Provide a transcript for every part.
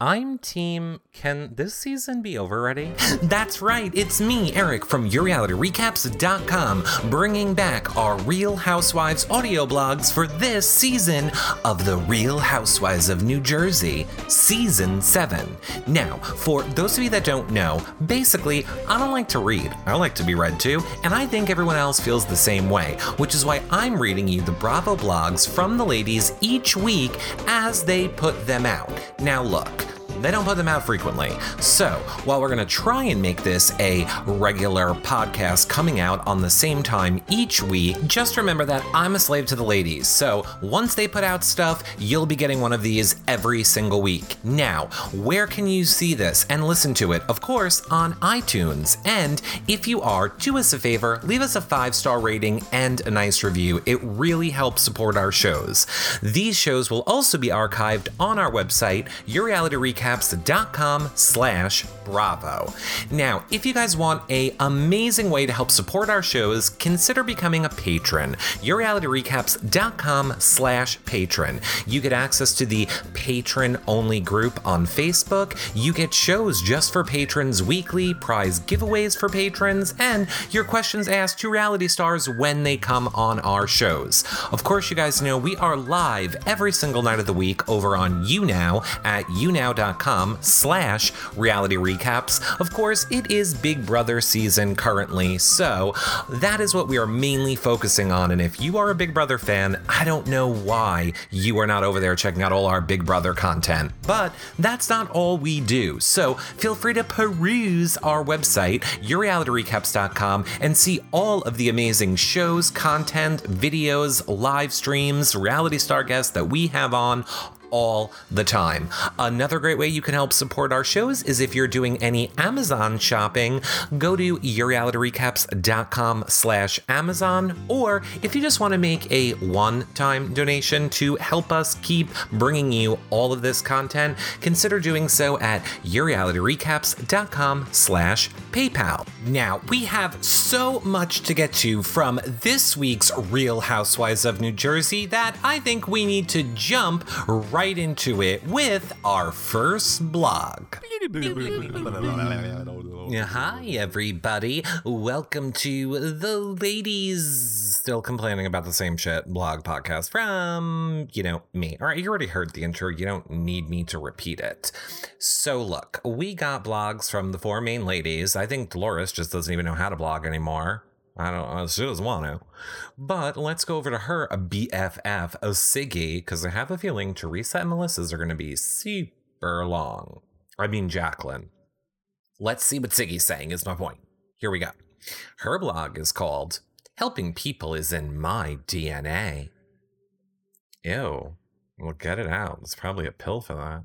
I'm team. Can this season be over already? That's right, it's me, Eric from YourRealityRecaps.com, bringing back our Real Housewives audio blogs for this season of The Real Housewives of New Jersey, Season 7. Now, for those of you that don't know, basically, I don't like to read. I like to be read to, and I think everyone else feels the same way, which is why I'm reading you the Bravo blogs from the ladies each week as they put them out. Now, look. They don't put them out frequently. So, while we're going to try and make this a regular podcast coming out on the same time each week, just remember that I'm a slave to the ladies. So, once they put out stuff, you'll be getting one of these every single week. Now, where can you see this and listen to it? Of course, on iTunes. And if you are, do us a favor, leave us a five star rating and a nice review. It really helps support our shows. These shows will also be archived on our website, Your Reality Recap slash bravo. Now, if you guys want a amazing way to help support our shows, consider becoming a patron. YourRealityRecaps.com slash Patreon. You get access to the patron-only group on Facebook. You get shows just for patrons weekly, prize giveaways for patrons, and your questions asked to reality stars when they come on our shows. Of course, you guys know we are live every single night of the week over on YouNow at younow.com slash reality recaps. Of course, it is Big Brother season currently, so that is what we are mainly focusing on. And if you are a Big Brother fan, I don't know why you are not over there checking out all our Big Brother content. But that's not all we do. So feel free to peruse our website, yourrealityrecaps.com, and see all of the amazing shows, content, videos, live streams, reality star guests that we have on all the time. Another great way you can help support our shows is if you're doing any Amazon shopping, go to yourrealityrecaps.com slash Amazon, or if you just want to make a one-time donation to help us keep bringing you all of this content, consider doing so at yourrealityrecaps.com slash PayPal. Now, we have so much to get to from this week's Real Housewives of New Jersey that I think we need to jump right into it with our first blog. Hi, everybody. Welcome to the ladies still complaining about the same shit blog podcast from, you know, me. All right, you already heard the intro. You don't need me to repeat it. So, look, we got blogs from the four main ladies. I think Dolores just doesn't even know how to blog anymore. I don't. Uh, she doesn't want to. But let's go over to her a BFF, a Siggy, because I have a feeling Teresa and Melissa's are going to be super long. I mean, Jacqueline. Let's see what Siggy's saying. Is my point. Here we go. Her blog is called "Helping People Is in My DNA." Ew. Well, get it out. There's probably a pill for that.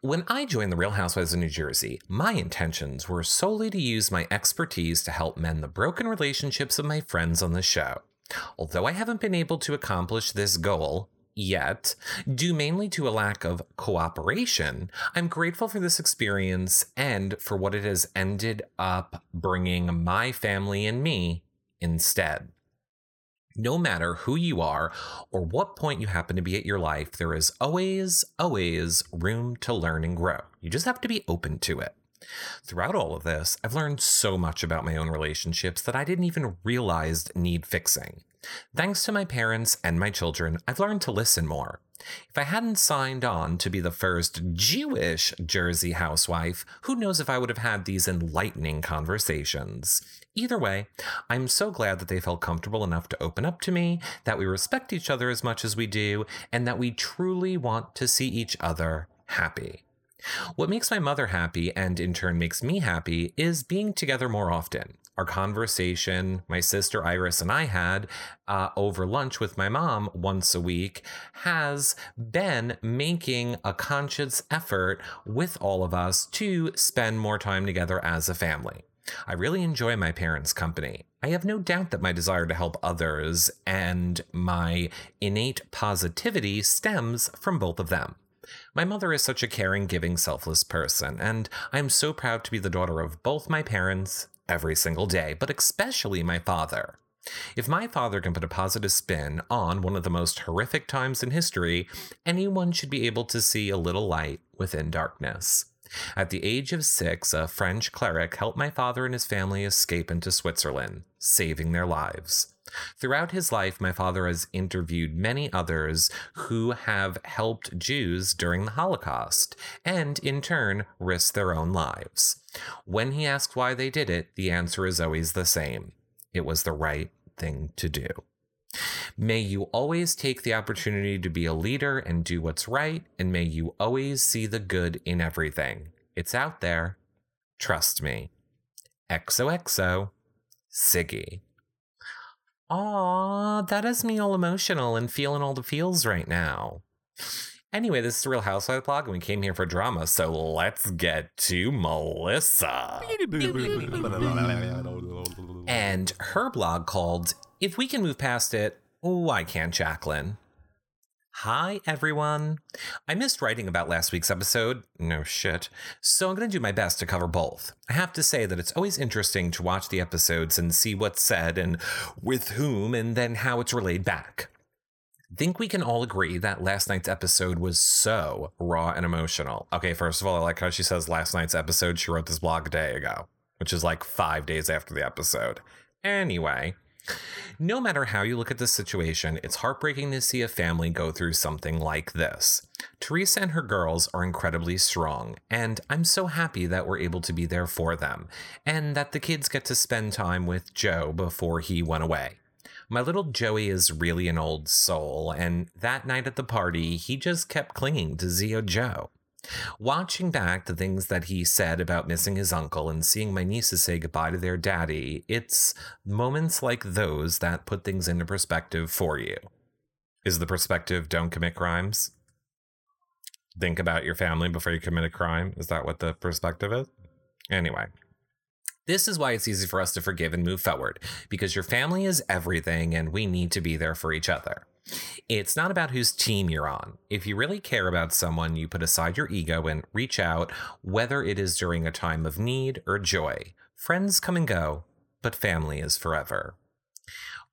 When I joined the Real Housewives of New Jersey, my intentions were solely to use my expertise to help mend the broken relationships of my friends on the show. Although I haven't been able to accomplish this goal yet, due mainly to a lack of cooperation, I'm grateful for this experience and for what it has ended up bringing my family and me instead. No matter who you are or what point you happen to be at your life, there is always, always room to learn and grow. You just have to be open to it. Throughout all of this, I've learned so much about my own relationships that I didn't even realize need fixing. Thanks to my parents and my children, I've learned to listen more. If I hadn't signed on to be the first Jewish Jersey housewife, who knows if I would have had these enlightening conversations. Either way, I'm so glad that they felt comfortable enough to open up to me, that we respect each other as much as we do, and that we truly want to see each other happy. What makes my mother happy and in turn makes me happy is being together more often. Our conversation my sister Iris and I had uh, over lunch with my mom once a week has been making a conscious effort with all of us to spend more time together as a family. I really enjoy my parents' company. I have no doubt that my desire to help others and my innate positivity stems from both of them. My mother is such a caring, giving, selfless person, and I am so proud to be the daughter of both my parents every single day, but especially my father. If my father can put a positive spin on one of the most horrific times in history, anyone should be able to see a little light within darkness. At the age of six, a French cleric helped my father and his family escape into Switzerland, saving their lives. Throughout his life, my father has interviewed many others who have helped Jews during the Holocaust and, in turn, risked their own lives. When he asks why they did it, the answer is always the same it was the right thing to do. May you always take the opportunity to be a leader and do what's right, and may you always see the good in everything. It's out there. Trust me. XOXO, Siggy. Aw, that has me all emotional and feeling all the feels right now. Anyway, this is Real Housewives blog, and we came here for drama, so let's get to Melissa. and her blog called If We Can Move Past It, Why Can't Jacqueline? Hi, everyone. I missed writing about last week's episode. No shit. So I'm going to do my best to cover both. I have to say that it's always interesting to watch the episodes and see what's said and with whom and then how it's relayed back. I think we can all agree that last night's episode was so raw and emotional. Okay, first of all, I like how she says last night's episode. She wrote this blog a day ago, which is like five days after the episode. Anyway, no matter how you look at the situation, it's heartbreaking to see a family go through something like this. Teresa and her girls are incredibly strong, and I'm so happy that we're able to be there for them, and that the kids get to spend time with Joe before he went away. My little Joey is really an old soul, and that night at the party, he just kept clinging to Zio Joe. Watching back the things that he said about missing his uncle and seeing my nieces say goodbye to their daddy, it's moments like those that put things into perspective for you. Is the perspective don't commit crimes? Think about your family before you commit a crime? Is that what the perspective is? Anyway, this is why it's easy for us to forgive and move forward, because your family is everything and we need to be there for each other. It's not about whose team you're on. If you really care about someone, you put aside your ego and reach out, whether it is during a time of need or joy. Friends come and go, but family is forever.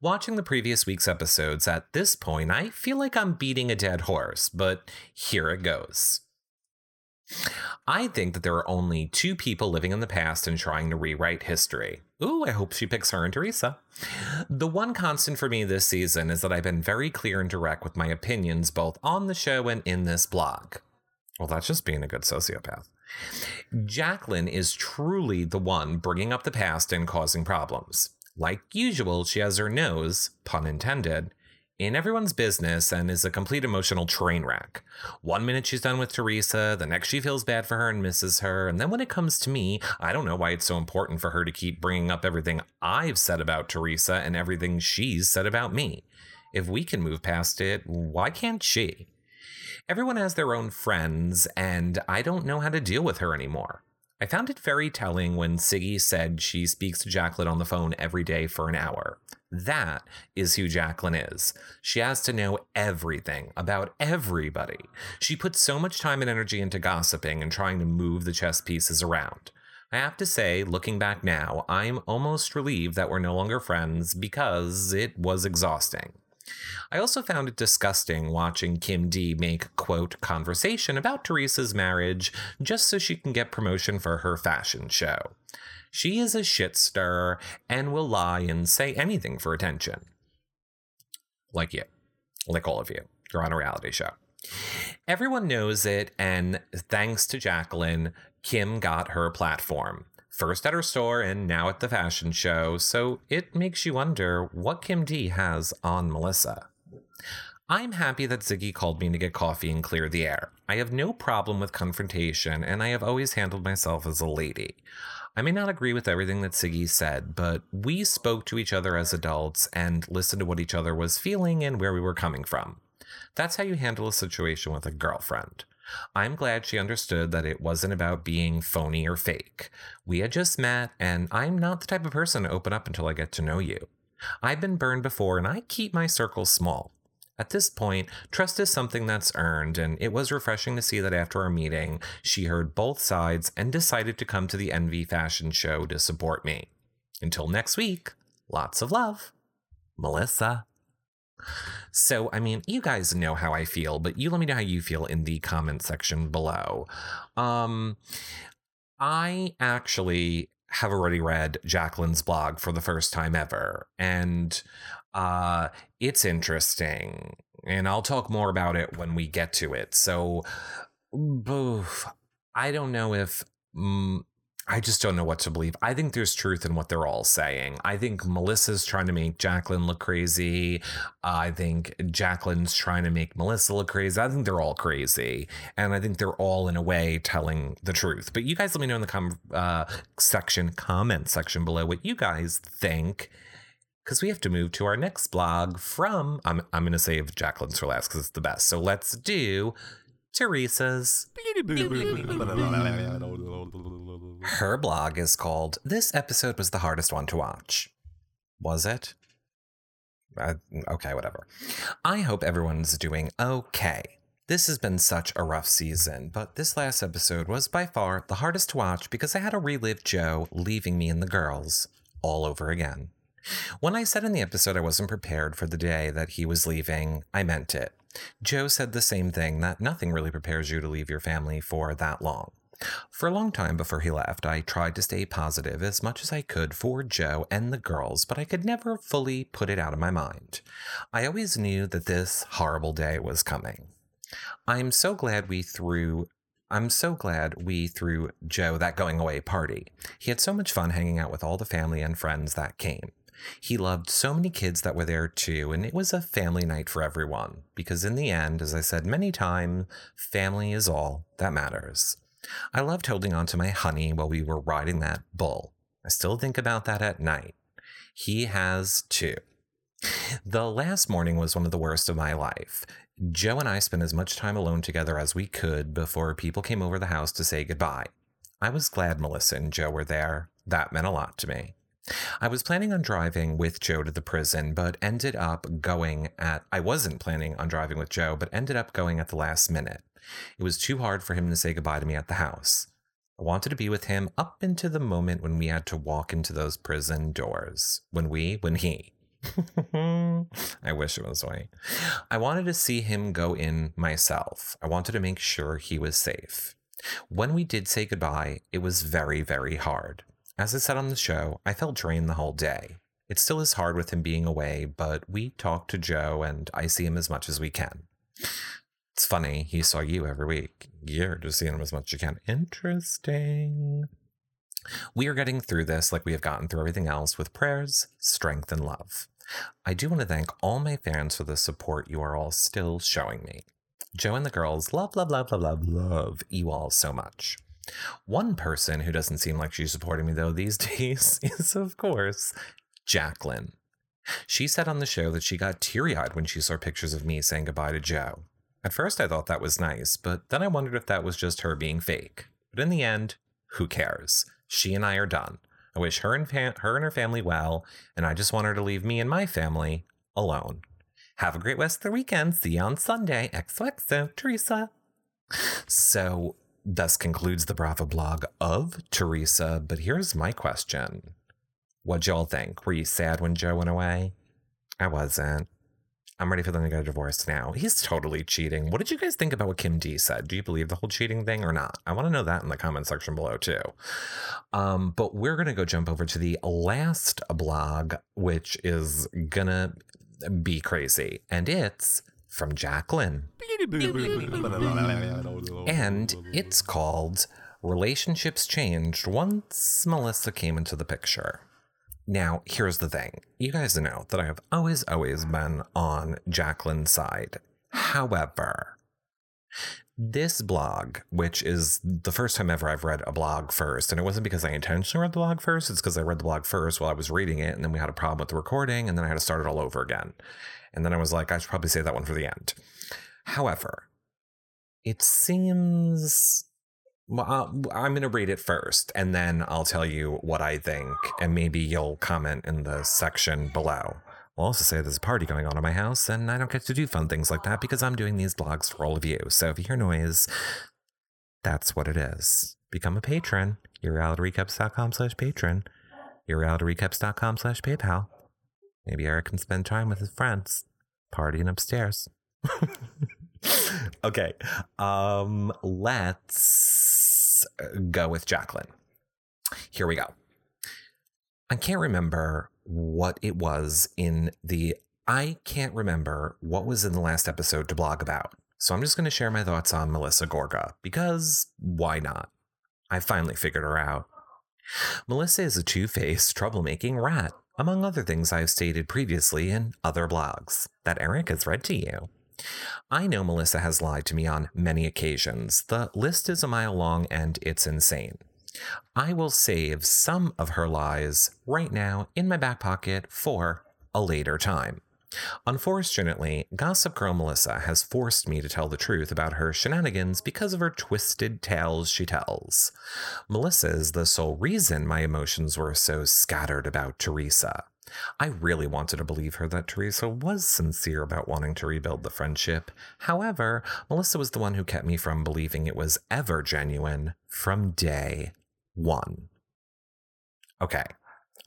Watching the previous week's episodes, at this point, I feel like I'm beating a dead horse, but here it goes. I think that there are only two people living in the past and trying to rewrite history. Ooh, I hope she picks her and Teresa. The one constant for me this season is that I've been very clear and direct with my opinions both on the show and in this blog. Well, that's just being a good sociopath. Jacqueline is truly the one bringing up the past and causing problems. Like usual, she has her nose, pun intended, in everyone's business and is a complete emotional train wreck. One minute she's done with Teresa, the next she feels bad for her and misses her, and then when it comes to me, I don't know why it's so important for her to keep bringing up everything I've said about Teresa and everything she's said about me. If we can move past it, why can't she? Everyone has their own friends, and I don't know how to deal with her anymore. I found it very telling when Siggy said she speaks to Jacqueline on the phone every day for an hour. That is who Jacqueline is. She has to know everything about everybody. She puts so much time and energy into gossiping and trying to move the chess pieces around. I have to say, looking back now, I'm almost relieved that we're no longer friends because it was exhausting. I also found it disgusting watching Kim D make, quote, conversation about Teresa's marriage just so she can get promotion for her fashion show. She is a shit stirrer and will lie and say anything for attention. Like you. Like all of you. You're on a reality show. Everyone knows it, and thanks to Jacqueline, Kim got her platform. First at her store and now at the fashion show, so it makes you wonder what Kim D has on Melissa. I'm happy that Siggy called me to get coffee and clear the air. I have no problem with confrontation, and I have always handled myself as a lady. I may not agree with everything that Siggy said, but we spoke to each other as adults and listened to what each other was feeling and where we were coming from. That's how you handle a situation with a girlfriend. I'm glad she understood that it wasn't about being phony or fake. We had just met, and I'm not the type of person to open up until I get to know you. I've been burned before, and I keep my circles small. At this point, trust is something that's earned, and it was refreshing to see that after our meeting, she heard both sides and decided to come to the Envy Fashion Show to support me. Until next week, lots of love. Melissa. So, I mean, you guys know how I feel, but you let me know how you feel in the comment section below. Um, I actually have already read Jacqueline's blog for the first time ever, and uh, it's interesting. And I'll talk more about it when we get to it. So, oof, I don't know if mm, I just don't know what to believe. I think there's truth in what they're all saying. I think Melissa's trying to make Jacqueline look crazy. I think Jacqueline's trying to make Melissa look crazy. I think they're all crazy. And I think they're all, in a way, telling the truth. But you guys let me know in the com- uh, section, comment section below what you guys think. Because we have to move to our next blog from, I'm, I'm going to save Jacqueline's for last because it's the best. So let's do Teresa's. Her blog is called This Episode Was the Hardest One to Watch. Was it? Uh, okay, whatever. I hope everyone's doing okay. This has been such a rough season, but this last episode was by far the hardest to watch because I had to relive Joe leaving me and the girls all over again. When I said in the episode I wasn't prepared for the day that he was leaving, I meant it. Joe said the same thing that nothing really prepares you to leave your family for that long. For a long time before he left, I tried to stay positive as much as I could for Joe and the girls, but I could never fully put it out of my mind. I always knew that this horrible day was coming. I'm so glad we threw I'm so glad we threw Joe that going away party. He had so much fun hanging out with all the family and friends that came. He loved so many kids that were there too, and it was a family night for everyone. Because in the end, as I said many times, family is all that matters. I loved holding on to my honey while we were riding that bull. I still think about that at night. He has too. The last morning was one of the worst of my life. Joe and I spent as much time alone together as we could before people came over the house to say goodbye. I was glad Melissa and Joe were there. That meant a lot to me. I was planning on driving with Joe to the prison, but ended up going at. I wasn't planning on driving with Joe, but ended up going at the last minute. It was too hard for him to say goodbye to me at the house. I wanted to be with him up into the moment when we had to walk into those prison doors. When we, when he. I wish it was we. I wanted to see him go in myself. I wanted to make sure he was safe. When we did say goodbye, it was very, very hard. As I said on the show, I felt drained the whole day. It still is hard with him being away, but we talk to Joe and I see him as much as we can. It's funny, he saw you every week. You're just seeing him as much as you can. Interesting. We are getting through this like we have gotten through everything else with prayers, strength, and love. I do want to thank all my fans for the support you are all still showing me. Joe and the girls love, love, love, love, love, love you all so much. One person who doesn't seem like she's supporting me though these days is, of course, Jacqueline. She said on the show that she got teary eyed when she saw pictures of me saying goodbye to Joe. At first, I thought that was nice, but then I wondered if that was just her being fake. But in the end, who cares? She and I are done. I wish her and fa- her and her family well, and I just want her to leave me and my family alone. Have a great rest of the weekend. See you on Sunday. XOXO, Teresa. So Thus concludes the Bravo blog of Teresa. But here's my question What'd y'all think? Were you sad when Joe went away? I wasn't. I'm ready for them to get a divorce now. He's totally cheating. What did you guys think about what Kim D said? Do you believe the whole cheating thing or not? I want to know that in the comment section below too. Um, but we're gonna go jump over to the last blog, which is gonna be crazy, and it's from Jacqueline. and it's called Relationships Changed Once Melissa Came into the Picture. Now, here's the thing. You guys know that I have always, always been on Jacqueline's side. However, this blog, which is the first time ever I've read a blog first, and it wasn't because I intentionally read the blog first, it's because I read the blog first while I was reading it, and then we had a problem with the recording, and then I had to start it all over again. And then I was like, I should probably save that one for the end. However, it seems. Well, I'm going to read it first and then I'll tell you what I think, and maybe you'll comment in the section below. I'll also say there's a party going on in my house, and I don't get to do fun things like that because I'm doing these blogs for all of you. So if you hear noise, that's what it is. Become a patron. YourRealityRecaps.com slash Patreon. YourRealityRecaps.com slash PayPal. maybe Eric can spend time with his friends, partying upstairs. okay. Um, let's go with Jacqueline. Here we go. I can't remember what it was in the I can't remember what was in the last episode to blog about. So I'm just going to share my thoughts on Melissa Gorga because why not? I finally figured her out. Melissa is a two faced, troublemaking rat, among other things I've stated previously in other blogs that Eric has read to you. I know Melissa has lied to me on many occasions. The list is a mile long and it's insane. I will save some of her lies right now in my back pocket for a later time. Unfortunately, Gossip Girl Melissa has forced me to tell the truth about her shenanigans because of her twisted tales she tells. Melissa is the sole reason my emotions were so scattered about Teresa. I really wanted to believe her that Teresa was sincere about wanting to rebuild the friendship. However, Melissa was the one who kept me from believing it was ever genuine from day one. Okay,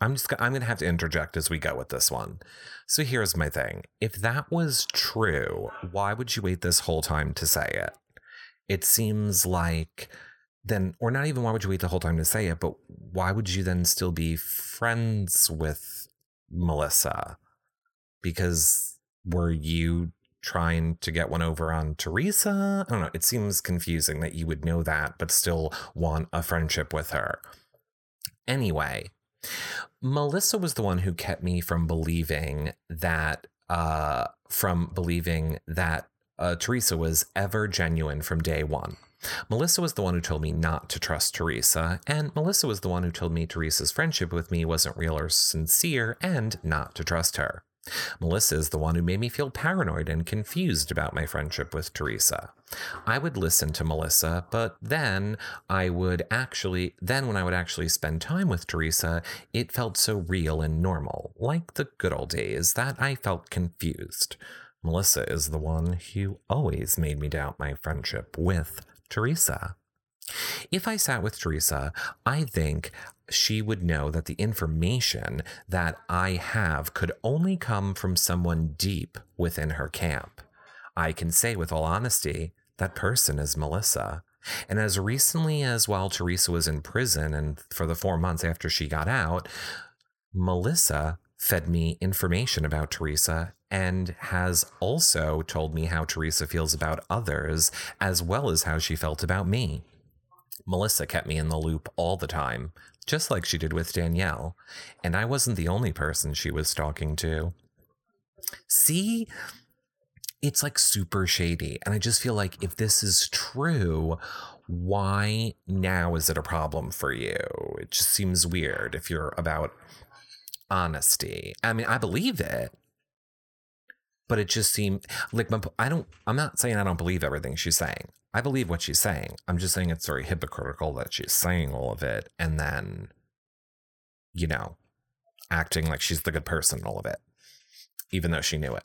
I'm just I'm going to have to interject as we go with this one. So here's my thing. If that was true, why would you wait this whole time to say it? It seems like then or not even why would you wait the whole time to say it, but why would you then still be friends with Melissa? Because were you trying to get one over on Teresa? I don't know. It seems confusing that you would know that, but still want a friendship with her. Anyway, Melissa was the one who kept me from believing that, uh, from believing that uh, Teresa was ever genuine from day one. Melissa was the one who told me not to trust Teresa, and Melissa was the one who told me Teresa's friendship with me wasn't real or sincere and not to trust her. Melissa is the one who made me feel paranoid and confused about my friendship with Teresa. I would listen to Melissa, but then I would actually, then when I would actually spend time with Teresa, it felt so real and normal, like the good old days, that I felt confused. Melissa is the one who always made me doubt my friendship with Teresa. If I sat with Teresa, I think she would know that the information that I have could only come from someone deep within her camp. I can say with all honesty, that person is Melissa. And as recently as while Teresa was in prison and for the four months after she got out, Melissa fed me information about Teresa and has also told me how Teresa feels about others, as well as how she felt about me. Melissa kept me in the loop all the time, just like she did with Danielle, and I wasn't the only person she was talking to. See, it's like super shady. And I just feel like if this is true, why now is it a problem for you? It just seems weird if you're about honesty. I mean, I believe it, but it just seemed like my, I don't, I'm not saying I don't believe everything she's saying. I believe what she's saying. I'm just saying it's very hypocritical that she's saying all of it and then, you know, acting like she's the good person in all of it, even though she knew it.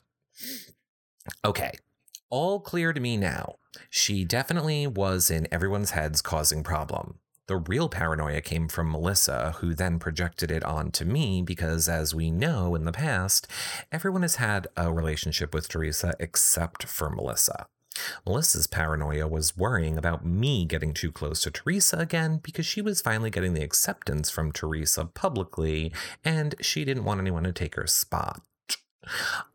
Okay, all clear to me now. She definitely was in everyone's heads causing problem. The real paranoia came from Melissa, who then projected it onto me because, as we know in the past, everyone has had a relationship with Teresa except for Melissa. Melissa's paranoia was worrying about me getting too close to Teresa again because she was finally getting the acceptance from Teresa publicly and she didn't want anyone to take her spot.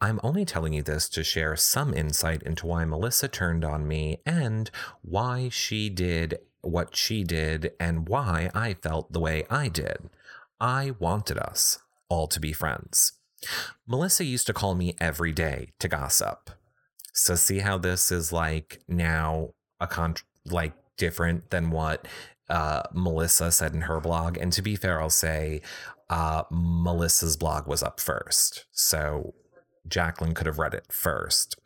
I'm only telling you this to share some insight into why Melissa turned on me and why she did what she did and why I felt the way I did. I wanted us all to be friends. Melissa used to call me every day to gossip. So see how this is like now a con like different than what uh, Melissa said in her blog. And to be fair, I'll say uh, Melissa's blog was up first. So Jacqueline could have read it first.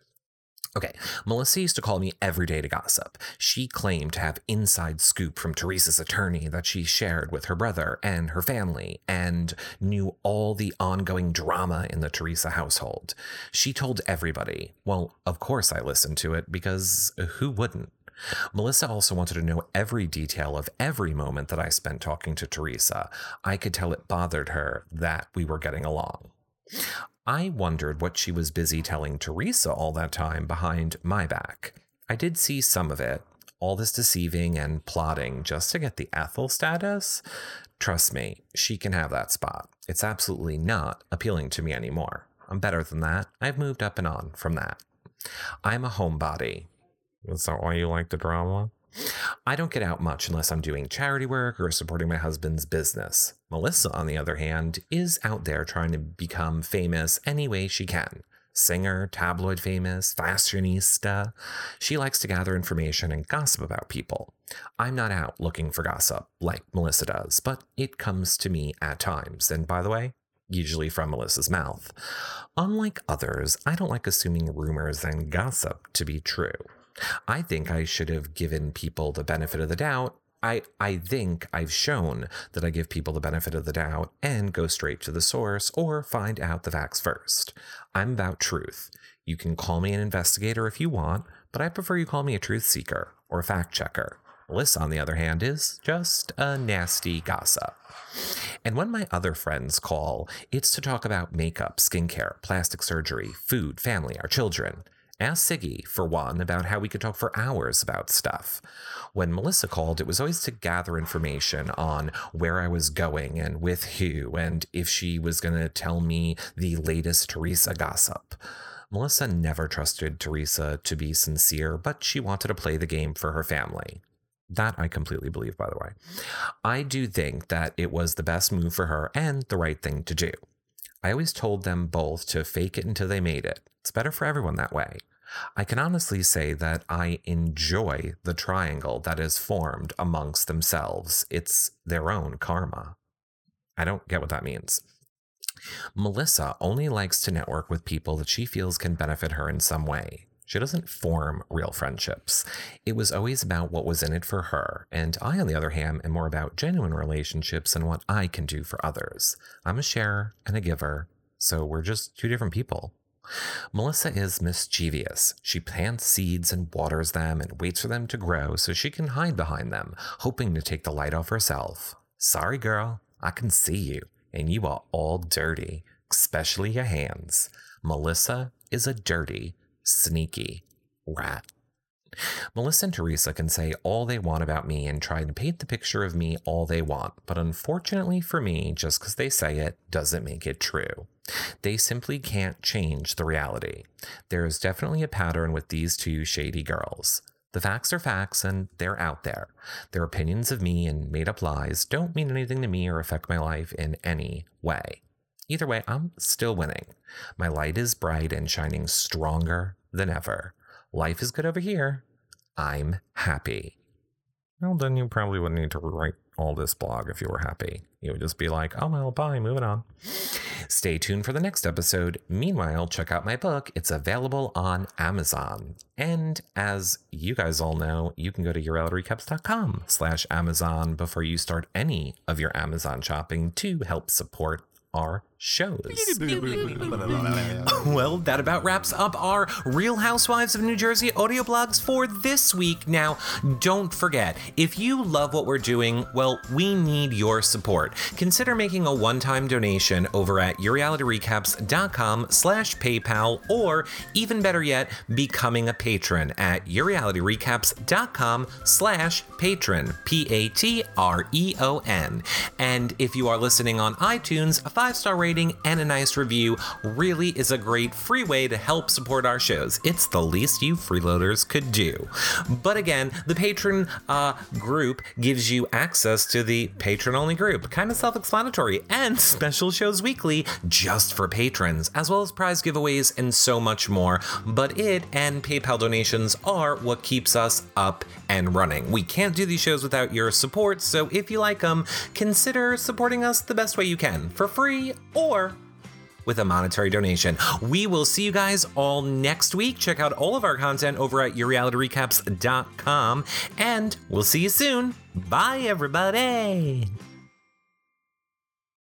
Okay, Melissa used to call me every day to gossip. She claimed to have inside scoop from Teresa's attorney that she shared with her brother and her family and knew all the ongoing drama in the Teresa household. She told everybody. Well, of course I listened to it because who wouldn't? Melissa also wanted to know every detail of every moment that I spent talking to Teresa. I could tell it bothered her that we were getting along. I wondered what she was busy telling Teresa all that time behind my back. I did see some of it, all this deceiving and plotting just to get the Ethel status. Trust me, she can have that spot. It's absolutely not appealing to me anymore. I'm better than that. I've moved up and on from that. I'm a homebody. Is that why you like the drama? I don't get out much unless I'm doing charity work or supporting my husband's business. Melissa, on the other hand, is out there trying to become famous any way she can. Singer, tabloid famous, fashionista. She likes to gather information and gossip about people. I'm not out looking for gossip like Melissa does, but it comes to me at times. And by the way, usually from Melissa's mouth. Unlike others, I don't like assuming rumors and gossip to be true. I think I should have given people the benefit of the doubt. I, I think I've shown that I give people the benefit of the doubt and go straight to the source or find out the facts first. I'm about truth. You can call me an investigator if you want, but I prefer you call me a truth seeker or a fact checker. Melissa, on the other hand, is just a nasty gossip. And when my other friends call, it's to talk about makeup, skincare, plastic surgery, food, family, our children. Ask Siggy, for one, about how we could talk for hours about stuff. When Melissa called, it was always to gather information on where I was going and with who, and if she was going to tell me the latest Teresa gossip. Melissa never trusted Teresa to be sincere, but she wanted to play the game for her family. That I completely believe, by the way. I do think that it was the best move for her and the right thing to do. I always told them both to fake it until they made it. It's better for everyone that way. I can honestly say that I enjoy the triangle that is formed amongst themselves. It's their own karma. I don't get what that means. Melissa only likes to network with people that she feels can benefit her in some way. She doesn't form real friendships. It was always about what was in it for her, and I, on the other hand, am more about genuine relationships and what I can do for others. I'm a sharer and a giver, so we're just two different people. Melissa is mischievous. She plants seeds and waters them and waits for them to grow so she can hide behind them, hoping to take the light off herself. Sorry, girl, I can see you, and you are all dirty, especially your hands. Melissa is a dirty, sneaky rat. Melissa and Teresa can say all they want about me and try to paint the picture of me all they want, but unfortunately for me, just because they say it doesn't make it true. They simply can't change the reality. There is definitely a pattern with these two shady girls. The facts are facts and they're out there. Their opinions of me and made up lies don't mean anything to me or affect my life in any way. Either way, I'm still winning. My light is bright and shining stronger than ever. Life is good over here. I'm happy. Well, then you probably wouldn't need to write all this blog if you were happy. You would just be like, oh, well, bye, moving on. Stay tuned for the next episode. Meanwhile, check out my book. It's available on Amazon. And as you guys all know, you can go to yourrealityrecaps.com slash Amazon before you start any of your Amazon shopping to help support our shows. well, that about wraps up our Real Housewives of New Jersey audio blogs for this week. Now, don't forget, if you love what we're doing, well, we need your support. Consider making a one-time donation over at yourrealityrecaps.com slash PayPal, or even better yet, becoming a patron at yourrealityrecaps.com slash Patreon, P-A-T-R-E-O-N. And if you are listening on iTunes, a five-star rating rating and a nice review really is a great free way to help support our shows. It's the least you freeloaders could do. But again, the patron uh, group gives you access to the patron only group, kind of self explanatory, and special shows weekly just for patrons, as well as prize giveaways and so much more. But it and PayPal donations are what keeps us up and running. We can't do these shows without your support, so if you like them, consider supporting us the best way you can for free or with a monetary donation. We will see you guys all next week. Check out all of our content over at yourrealityrecaps.com and we'll see you soon. Bye, everybody.